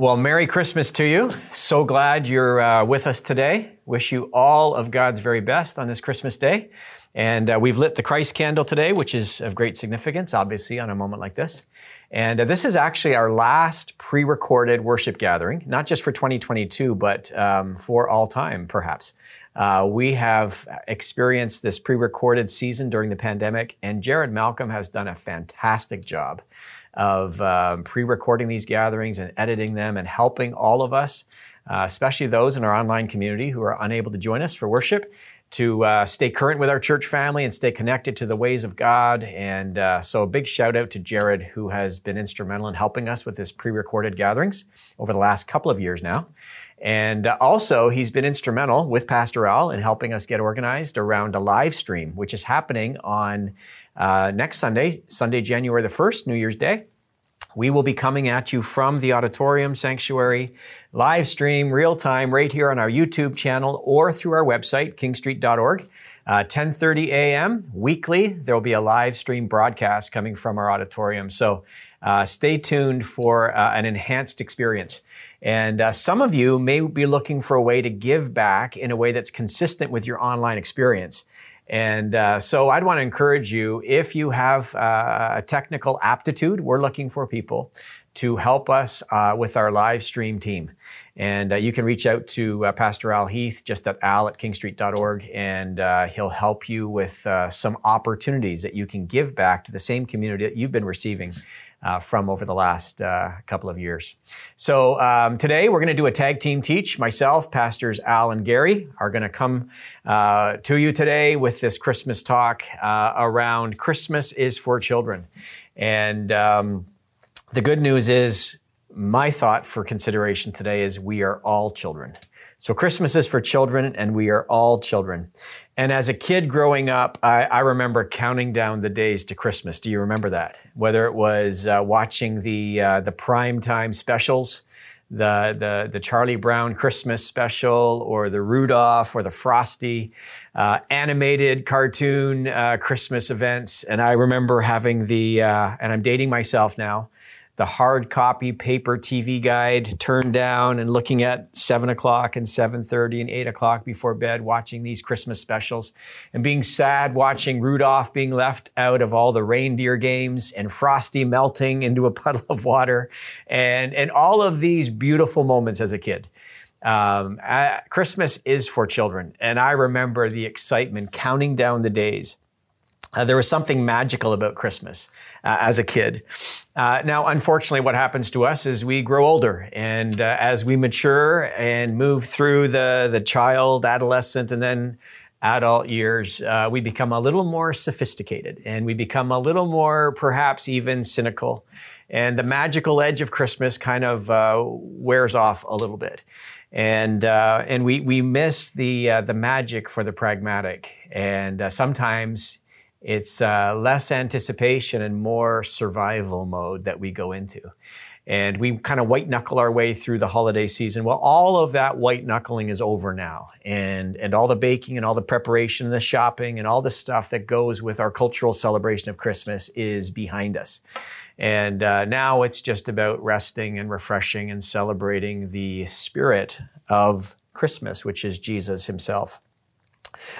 Well, Merry Christmas to you. So glad you're uh, with us today. Wish you all of God's very best on this Christmas day. And uh, we've lit the Christ candle today, which is of great significance, obviously, on a moment like this. And uh, this is actually our last pre recorded worship gathering, not just for 2022, but um, for all time, perhaps. Uh, we have experienced this pre recorded season during the pandemic, and Jared Malcolm has done a fantastic job of um, pre recording these gatherings and editing them and helping all of us, uh, especially those in our online community who are unable to join us for worship, to uh, stay current with our church family and stay connected to the ways of God. And uh, so, a big shout out to Jared, who has been instrumental in helping us with this pre recorded gatherings over the last couple of years now. And uh, also, he's been instrumental with Pastor Al in helping us get organized around a live stream, which is happening on uh, next Sunday, Sunday, January the 1st, New Year's Day. We will be coming at you from the auditorium sanctuary, live stream, real time, right here on our YouTube channel or through our website, kingstreet.org. Uh, 10:30 a.m. weekly. There will be a live stream broadcast coming from our auditorium. So uh, stay tuned for uh, an enhanced experience. And uh, some of you may be looking for a way to give back in a way that's consistent with your online experience. And uh, so I'd want to encourage you if you have uh, a technical aptitude, we're looking for people to help us uh, with our live stream team. And uh, you can reach out to uh, Pastor Al Heath just at al at kingstreet.org, and uh, he'll help you with some opportunities that you can give back to the same community that you've been receiving uh, from over the last uh, couple of years. So um, today we're going to do a tag team teach. Myself, pastors Al and Gary are going to come uh, to you today with this Christmas talk uh, around Christmas is for children. And um, the good news is, my thought for consideration today is we are all children. So Christmas is for children and we are all children. And as a kid growing up, I, I remember counting down the days to Christmas. Do you remember that? Whether it was uh, watching the, uh, the prime time specials, the, the, the Charlie Brown Christmas special or the Rudolph or the Frosty uh, animated cartoon uh, Christmas events. And I remember having the, uh, and I'm dating myself now, the hard copy paper TV guide turned down and looking at seven o'clock and seven thirty and eight o'clock before bed, watching these Christmas specials, and being sad watching Rudolph being left out of all the reindeer games and Frosty melting into a puddle of water, and and all of these beautiful moments as a kid. Um, uh, Christmas is for children, and I remember the excitement, counting down the days uh, there was something magical about Christmas uh, as a kid. Uh, now, unfortunately, what happens to us is we grow older, and uh, as we mature and move through the the child, adolescent, and then adult years, uh, we become a little more sophisticated, and we become a little more, perhaps, even cynical, and the magical edge of Christmas kind of uh, wears off a little bit. And uh, and we we miss the uh, the magic for the pragmatic, and uh, sometimes it's uh, less anticipation and more survival mode that we go into. And we kind of white knuckle our way through the holiday season. Well, all of that white knuckling is over now. And, and all the baking and all the preparation and the shopping and all the stuff that goes with our cultural celebration of Christmas is behind us. And uh, now it's just about resting and refreshing and celebrating the spirit of Christmas, which is Jesus himself.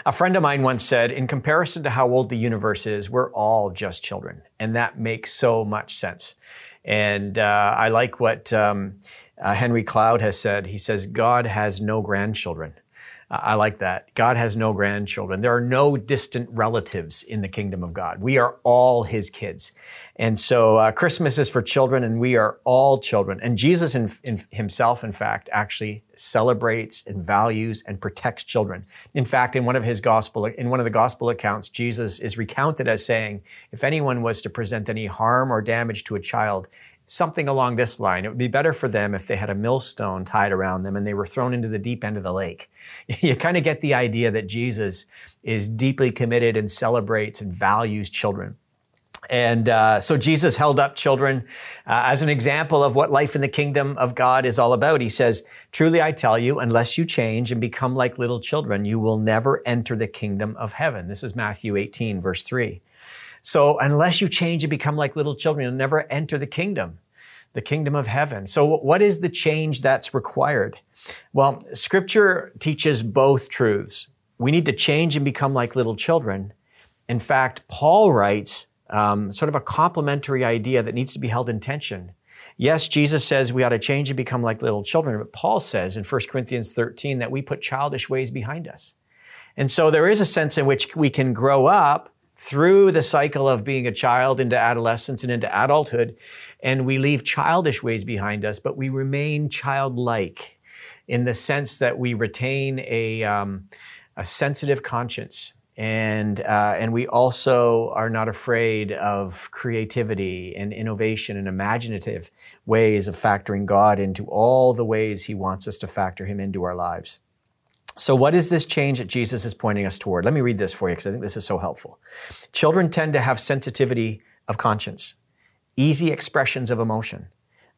A friend of mine once said, in comparison to how old the universe is, we're all just children. And that makes so much sense. And uh, I like what um, uh, Henry Cloud has said. He says, God has no grandchildren. I like that. God has no grandchildren. There are no distant relatives in the kingdom of God. We are all his kids. And so uh, Christmas is for children and we are all children. And Jesus in, in himself, in fact, actually celebrates and values and protects children. In fact, in one of his gospel, in one of the gospel accounts, Jesus is recounted as saying, if anyone was to present any harm or damage to a child, something along this line. It would be better for them if they had a millstone tied around them and they were thrown into the deep end of the lake. you kind of get the idea that Jesus is deeply committed and celebrates and values children. And uh, so Jesus held up children uh, as an example of what life in the kingdom of God is all about. He says, Truly I tell you, unless you change and become like little children, you will never enter the kingdom of heaven. This is Matthew 18, verse 3. So unless you change and become like little children, you'll never enter the kingdom. the kingdom of heaven. So, what is the change that's required? Well, scripture teaches both truths. We need to change and become like little children. In fact, Paul writes um, sort of a complementary idea that needs to be held in tension. Yes, Jesus says we ought to change and become like little children, but Paul says in 1 Corinthians 13 that we put childish ways behind us. And so there is a sense in which we can grow up through the cycle of being a child into adolescence and into adulthood, and we leave childish ways behind us, but we remain childlike in the sense that we retain a, um, a sensitive conscience and uh, and we also are not afraid of creativity and innovation and imaginative ways of factoring God into all the ways He wants us to factor Him into our lives. So, what is this change that Jesus is pointing us toward? Let me read this for you because I think this is so helpful. Children tend to have sensitivity of conscience, easy expressions of emotion.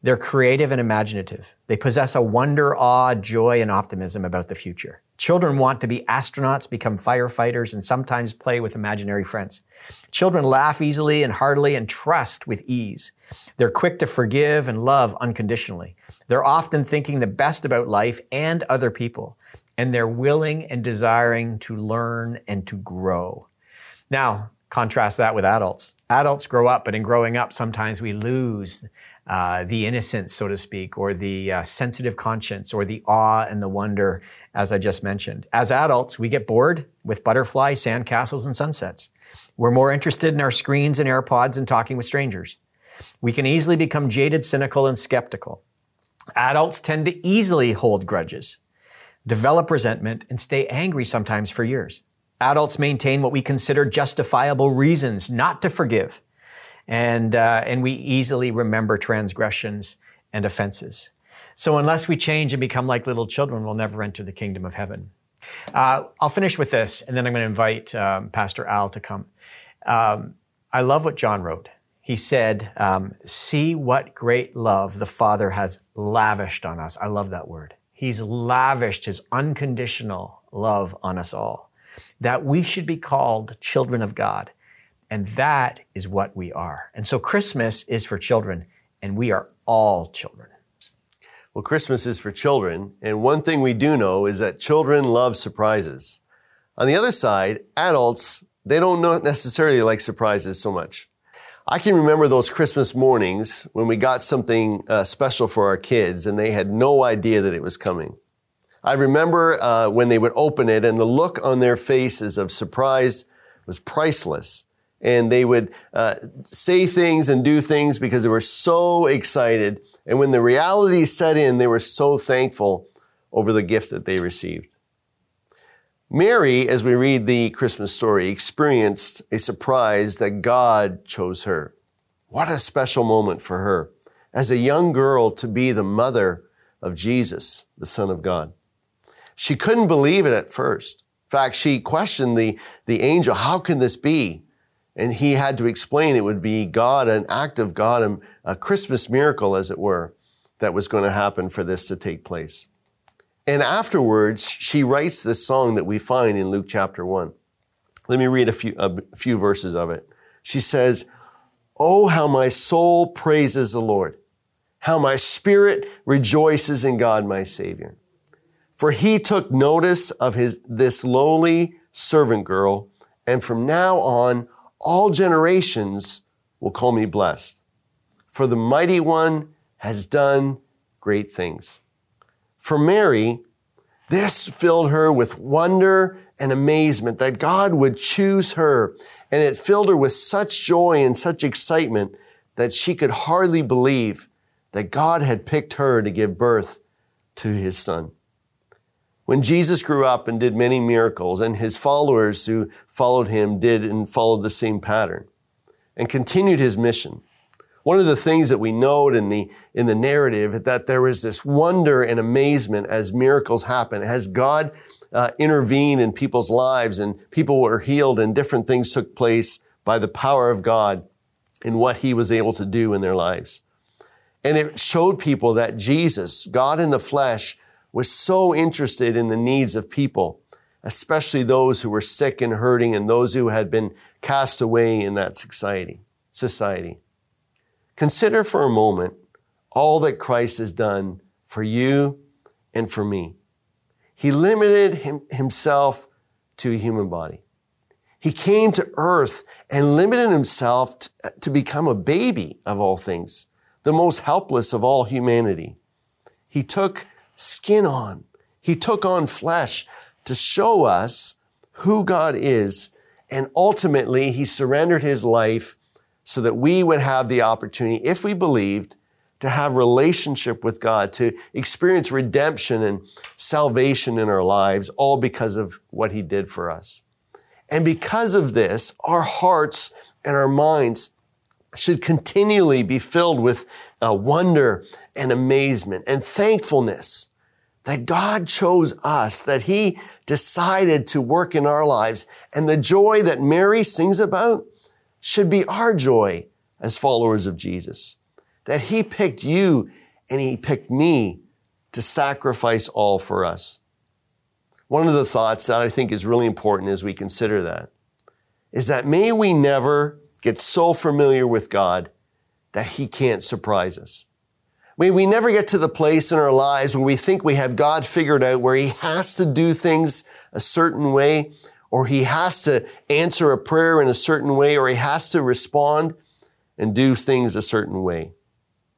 They're creative and imaginative. They possess a wonder, awe, joy, and optimism about the future. Children want to be astronauts, become firefighters, and sometimes play with imaginary friends. Children laugh easily and heartily and trust with ease. They're quick to forgive and love unconditionally. They're often thinking the best about life and other people, and they're willing and desiring to learn and to grow. Now, contrast that with adults. Adults grow up, but in growing up, sometimes we lose uh, the innocence, so to speak, or the uh, sensitive conscience, or the awe and the wonder, as I just mentioned. As adults, we get bored with butterflies, sandcastles, and sunsets. We're more interested in our screens and AirPods and talking with strangers. We can easily become jaded, cynical, and skeptical. Adults tend to easily hold grudges, develop resentment, and stay angry sometimes for years. Adults maintain what we consider justifiable reasons not to forgive and, uh, and we easily remember transgressions and offenses. So unless we change and become like little children, we'll never enter the kingdom of heaven. Uh, I'll finish with this, and then I'm going to invite um, Pastor Al to come. Um, I love what John wrote. He said, um, See what great love the Father has lavished on us. I love that word. He's lavished his unconditional love on us all, that we should be called children of God. And that is what we are. And so Christmas is for children, and we are all children. Well, Christmas is for children, and one thing we do know is that children love surprises. On the other side, adults, they don't necessarily like surprises so much. I can remember those Christmas mornings when we got something uh, special for our kids and they had no idea that it was coming. I remember uh, when they would open it and the look on their faces of surprise was priceless and they would uh, say things and do things because they were so excited. And when the reality set in, they were so thankful over the gift that they received. Mary, as we read the Christmas story, experienced a surprise that God chose her. What a special moment for her as a young girl to be the mother of Jesus, the Son of God. She couldn't believe it at first. In fact, she questioned the, the angel, how can this be? And he had to explain it would be God, an act of God, a Christmas miracle, as it were, that was going to happen for this to take place. And afterwards, she writes this song that we find in Luke chapter 1. Let me read a few, a few verses of it. She says, Oh, how my soul praises the Lord, how my spirit rejoices in God, my Savior. For he took notice of his, this lowly servant girl, and from now on, all generations will call me blessed. For the mighty one has done great things. For Mary, this filled her with wonder and amazement that God would choose her. And it filled her with such joy and such excitement that she could hardly believe that God had picked her to give birth to his son. When Jesus grew up and did many miracles, and his followers who followed him did and followed the same pattern and continued his mission. One of the things that we note in the, in the narrative is that there was this wonder and amazement as miracles happen, as God uh, intervened in people's lives and people were healed and different things took place by the power of God in what he was able to do in their lives. And it showed people that Jesus, God in the flesh, was so interested in the needs of people, especially those who were sick and hurting and those who had been cast away in that society. Society. Consider for a moment all that Christ has done for you and for me. He limited him, himself to a human body. He came to earth and limited himself to, to become a baby of all things, the most helpless of all humanity. He took skin on. He took on flesh to show us who God is. And ultimately, he surrendered his life so that we would have the opportunity, if we believed, to have relationship with God, to experience redemption and salvation in our lives, all because of what he did for us. And because of this, our hearts and our minds should continually be filled with uh, wonder and amazement and thankfulness that God chose us, that He decided to work in our lives. And the joy that Mary sings about should be our joy as followers of Jesus. That He picked you and He picked me to sacrifice all for us. One of the thoughts that I think is really important as we consider that is that may we never get so familiar with God that He can't surprise us. May we never get to the place in our lives where we think we have God figured out, where He has to do things a certain way, or He has to answer a prayer in a certain way, or He has to respond and do things a certain way.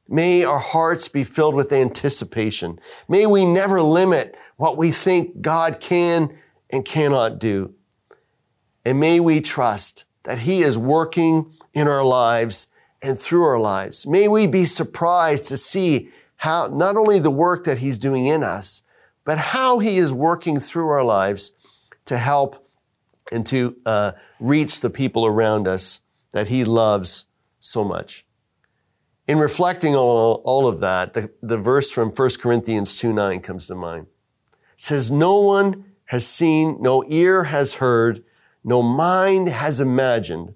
May our hearts be filled with anticipation. May we never limit what we think God can and cannot do. And may we trust that He is working in our lives and through our lives. May we be surprised to see how not only the work that He's doing in us, but how He is working through our lives to help and to uh, reach the people around us that He loves so much. In reflecting on all of that, the, the verse from 1 Corinthians 2 9 comes to mind. It says, No one has seen, no ear has heard, no mind has imagined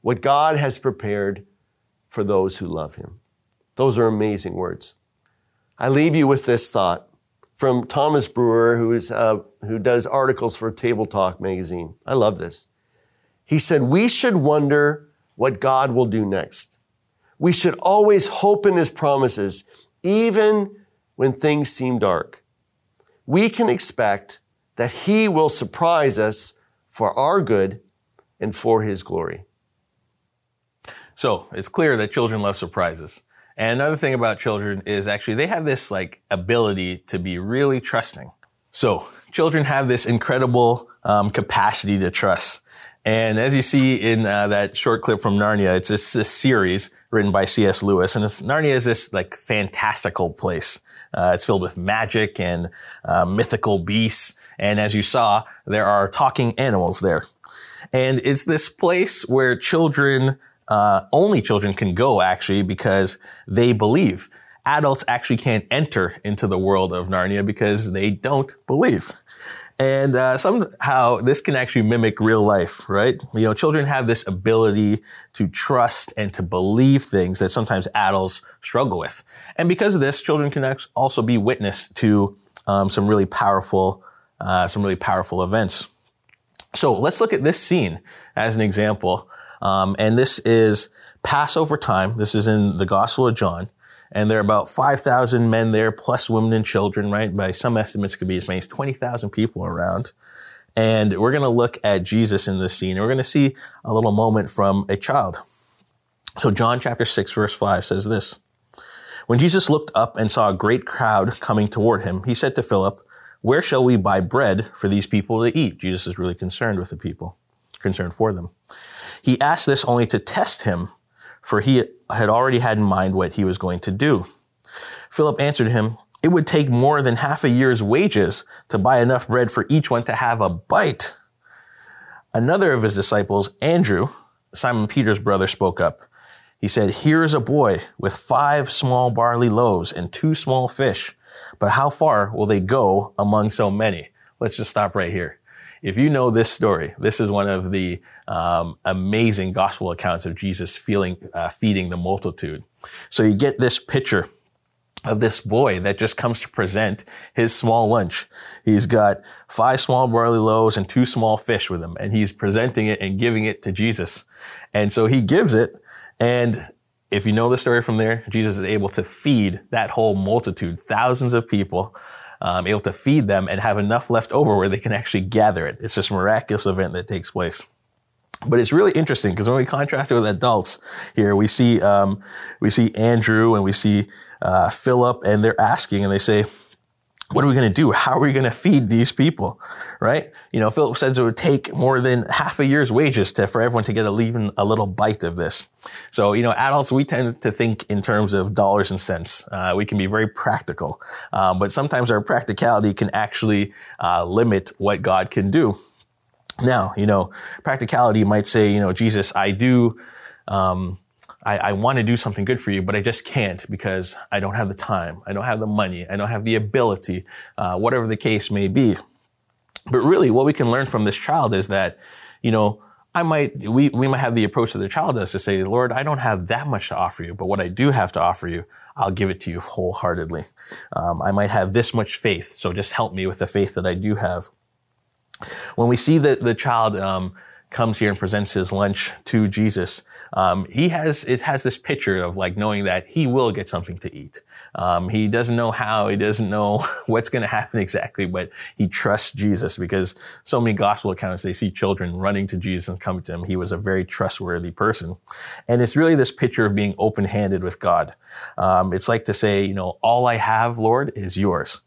what God has prepared for those who love him. Those are amazing words. I leave you with this thought from Thomas Brewer, who, is, uh, who does articles for Table Talk magazine. I love this. He said, We should wonder what God will do next we should always hope in his promises, even when things seem dark. We can expect that he will surprise us for our good and for his glory. So it's clear that children love surprises. And another thing about children is actually they have this like ability to be really trusting. So children have this incredible um, capacity to trust. And as you see in uh, that short clip from Narnia, it's this, this series written by C.S. Lewis. And Narnia is this like fantastical place. Uh, it's filled with magic and uh, mythical beasts. And as you saw, there are talking animals there. And it's this place where children, uh, only children can go actually because they believe. Adults actually can't enter into the world of Narnia because they don't believe. And uh, somehow this can actually mimic real life, right? You know, children have this ability to trust and to believe things that sometimes adults struggle with. And because of this, children can also be witness to um, some really powerful, uh, some really powerful events. So let's look at this scene as an example. Um, and this is Passover time. This is in the Gospel of John and there are about 5,000 men there, plus women and children, right? By some estimates, could be as many as 20,000 people around. And we're going to look at Jesus in this scene. We're going to see a little moment from a child. So John chapter 6 verse 5 says this. When Jesus looked up and saw a great crowd coming toward him, he said to Philip, where shall we buy bread for these people to eat? Jesus is really concerned with the people, concerned for them. He asked this only to test him for he had already had in mind what he was going to do. Philip answered him, It would take more than half a year's wages to buy enough bread for each one to have a bite. Another of his disciples, Andrew, Simon Peter's brother, spoke up. He said, Here is a boy with five small barley loaves and two small fish, but how far will they go among so many? Let's just stop right here. If you know this story, this is one of the um, amazing gospel accounts of Jesus feeling, uh, feeding the multitude. So you get this picture of this boy that just comes to present his small lunch. He's got five small barley loaves and two small fish with him, and he's presenting it and giving it to Jesus. And so he gives it, and if you know the story from there, Jesus is able to feed that whole multitude, thousands of people, um, able to feed them and have enough left over where they can actually gather it. It's this miraculous event that takes place. But it's really interesting because when we contrast it with adults here, we see um, we see Andrew and we see uh, Philip, and they're asking, and they say, what are we going to do? How are we going to feed these people? Right? You know, Philip says it would take more than half a year's wages to, for everyone to get a, even a little bite of this. So, you know, adults, we tend to think in terms of dollars and cents. Uh, we can be very practical. Um, but sometimes our practicality can actually uh, limit what God can do. Now, you know, practicality might say, you know, Jesus, I do, um, I, I want to do something good for you, but I just can't because I don't have the time. I don't have the money. I don't have the ability, uh, whatever the case may be. But really, what we can learn from this child is that, you know, I might, we, we might have the approach that the child does to say, Lord, I don't have that much to offer you, but what I do have to offer you, I'll give it to you wholeheartedly. Um, I might have this much faith, so just help me with the faith that I do have. When we see that the child um, comes here and presents his lunch to Jesus, um, he has it has this picture of like knowing that he will get something to eat. Um, he doesn't know how, he doesn't know what's going to happen exactly, but he trusts Jesus because so many gospel accounts they see children running to Jesus and coming to him. He was a very trustworthy person, and it's really this picture of being open-handed with God. Um, it's like to say, you know, all I have, Lord, is yours.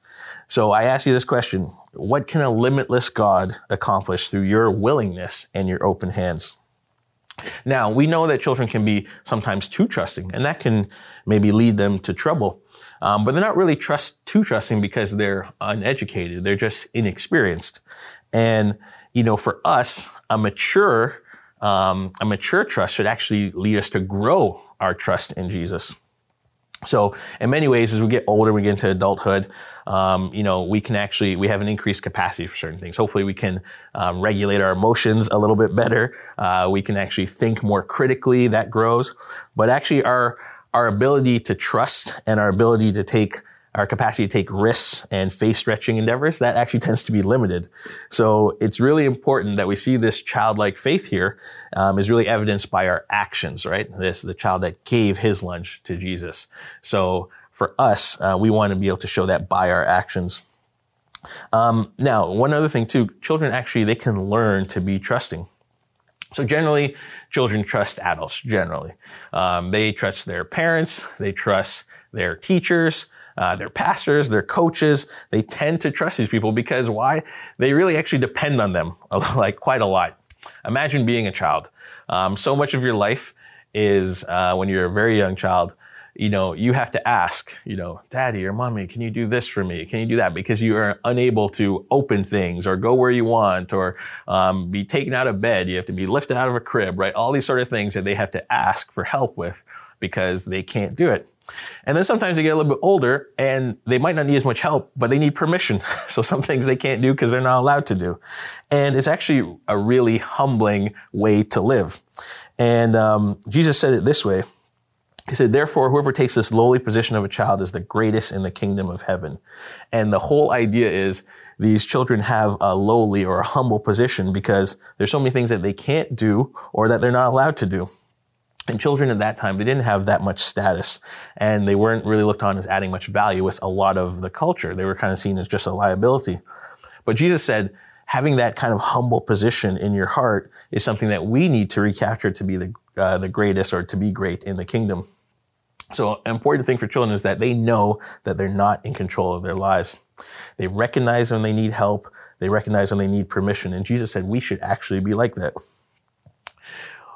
So I ask you this question What can a limitless God accomplish through your willingness and your open hands? Now, we know that children can be sometimes too trusting, and that can maybe lead them to trouble. Um, but they're not really trust too trusting because they're uneducated. They're just inexperienced. And, you know, for us, a mature, um, a mature trust should actually lead us to grow our trust in Jesus. So in many ways, as we get older, we get into adulthood, um, you know, we can actually, we have an increased capacity for certain things. Hopefully we can um, regulate our emotions a little bit better. Uh, we can actually think more critically, that grows. But actually our, our ability to trust and our ability to take our capacity to take risks and face stretching endeavors, that actually tends to be limited. So it's really important that we see this childlike faith here um, is really evidenced by our actions, right? This, the child that gave his lunch to Jesus. So for us, uh, we want to be able to show that by our actions. Um, now, one other thing too, children actually, they can learn to be trusting. So generally, children trust adults, generally. Um, they trust their parents, they trust their teachers, uh, their pastors, their coaches. They tend to trust these people because why? They really actually depend on them like quite a lot. Imagine being a child. Um, so much of your life is uh, when you're a very young child. You know, you have to ask, you know, daddy or mommy, can you do this for me? Can you do that? Because you are unable to open things or go where you want or um, be taken out of bed. You have to be lifted out of a crib, right? All these sort of things that they have to ask for help with because they can't do it. And then sometimes they get a little bit older and they might not need as much help, but they need permission. So some things they can't do because they're not allowed to do. And it's actually a really humbling way to live. And um, Jesus said it this way. He said, therefore, whoever takes this lowly position of a child is the greatest in the kingdom of heaven. And the whole idea is these children have a lowly or a humble position because there's so many things that they can't do or that they're not allowed to do. And children at that time, they didn't have that much status and they weren't really looked on as adding much value with a lot of the culture. They were kind of seen as just a liability. But Jesus said, having that kind of humble position in your heart is something that we need to recapture to be the, uh, the greatest or to be great in the kingdom. So an important thing for children is that they know that they're not in control of their lives. They recognize when they need help. They recognize when they need permission. And Jesus said we should actually be like that.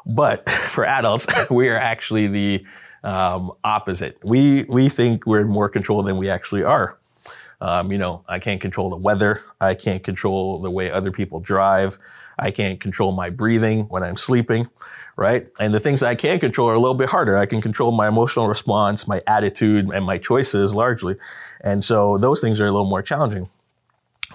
But for adults, we are actually the um, opposite. We we think we're in more control than we actually are. Um, you know, I can't control the weather. I can't control the way other people drive. I can't control my breathing when I'm sleeping, right? And the things that I can control are a little bit harder. I can control my emotional response, my attitude, and my choices largely. And so those things are a little more challenging.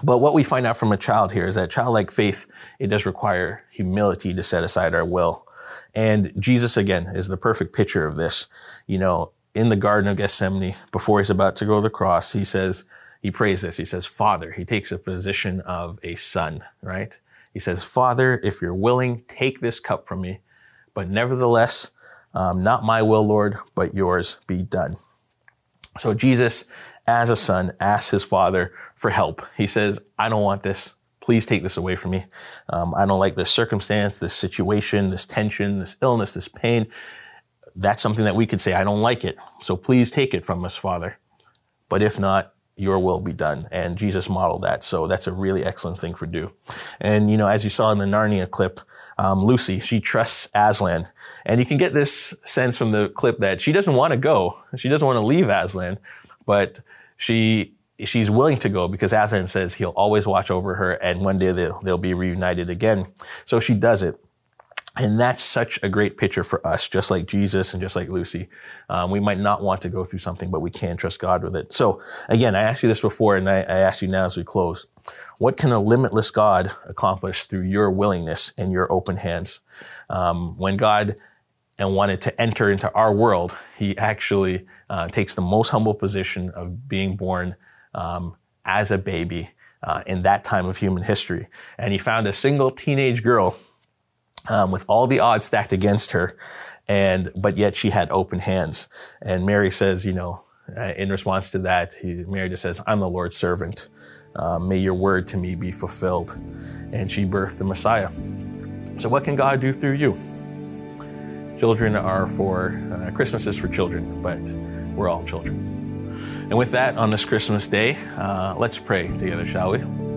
But what we find out from a child here is that childlike faith, it does require humility to set aside our will. And Jesus, again, is the perfect picture of this. You know, in the Garden of Gethsemane, before he's about to go to the cross, he says, he prays this. He says, Father. He takes a position of a son, right? He says, Father, if you're willing, take this cup from me. But nevertheless, Um, not my will, Lord, but yours be done. So Jesus, as a son, asks his father for help. He says, I don't want this. Please take this away from me. Um, I don't like this circumstance, this situation, this tension, this illness, this pain. That's something that we could say, I don't like it. So please take it from us, Father. But if not, your will be done. And Jesus modeled that. So that's a really excellent thing for do. And, you know, as you saw in the Narnia clip, um, Lucy, she trusts Aslan. And you can get this sense from the clip that she doesn't want to go. She doesn't want to leave Aslan, but she she's willing to go because Aslan says he'll always watch over her and one day they'll, they'll be reunited again. So she does it. And that's such a great picture for us, just like Jesus and just like Lucy. Um, we might not want to go through something, but we can trust God with it. So again, I asked you this before and I, I ask you now as we close. What can a limitless God accomplish through your willingness and your open hands? Um, when God and wanted to enter into our world, he actually uh, takes the most humble position of being born um, as a baby uh, in that time of human history. And he found a single teenage girl um, with all the odds stacked against her, and but yet she had open hands. And Mary says, you know, uh, in response to that, he, Mary just says, "I'm the Lord's servant. Uh, may your word to me be fulfilled." And she birthed the Messiah. So, what can God do through you? Children are for uh, Christmas is for children, but we're all children. And with that, on this Christmas day, uh, let's pray together, shall we?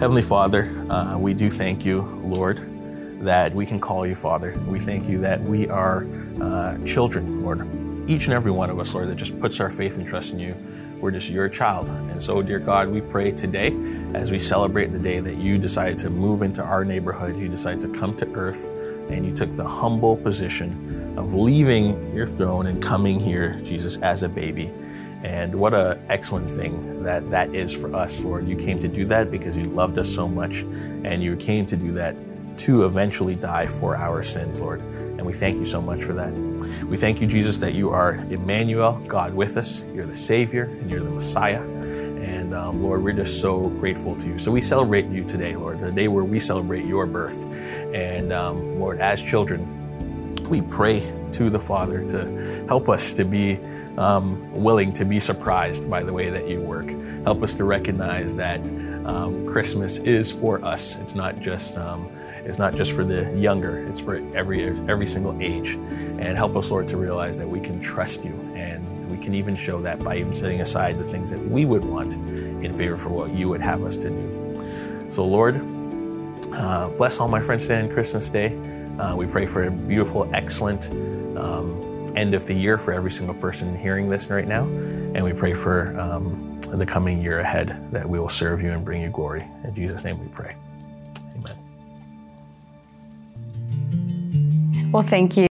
Heavenly Father, uh, we do thank you, Lord, that we can call you Father. We thank you that we are uh, children, Lord. Each and every one of us, Lord, that just puts our faith and trust in you. We're just your child. And so, dear God, we pray today as we celebrate the day that you decided to move into our neighborhood, you decided to come to earth, and you took the humble position of leaving your throne and coming here, Jesus, as a baby. And what an excellent thing that that is for us, Lord. You came to do that because you loved us so much, and you came to do that to eventually die for our sins, Lord. And we thank you so much for that. We thank you, Jesus, that you are Emmanuel, God with us. You're the Savior and you're the Messiah. And um, Lord, we're just so grateful to you. So we celebrate you today, Lord, the day where we celebrate your birth. And um, Lord, as children, we pray to the Father to help us to be um, willing to be surprised by the way that you work. Help us to recognize that um, Christmas is for us. It's not just um, it's not just for the younger. It's for every every single age. And help us, Lord, to realize that we can trust you, and we can even show that by even setting aside the things that we would want in favor for what you would have us to do. So, Lord, uh, bless all my friends today on Christmas Day. Uh, we pray for a beautiful, excellent. Um, end of the year for every single person hearing this right now. And we pray for um, the coming year ahead that we will serve you and bring you glory. In Jesus' name we pray. Amen. Well, thank you.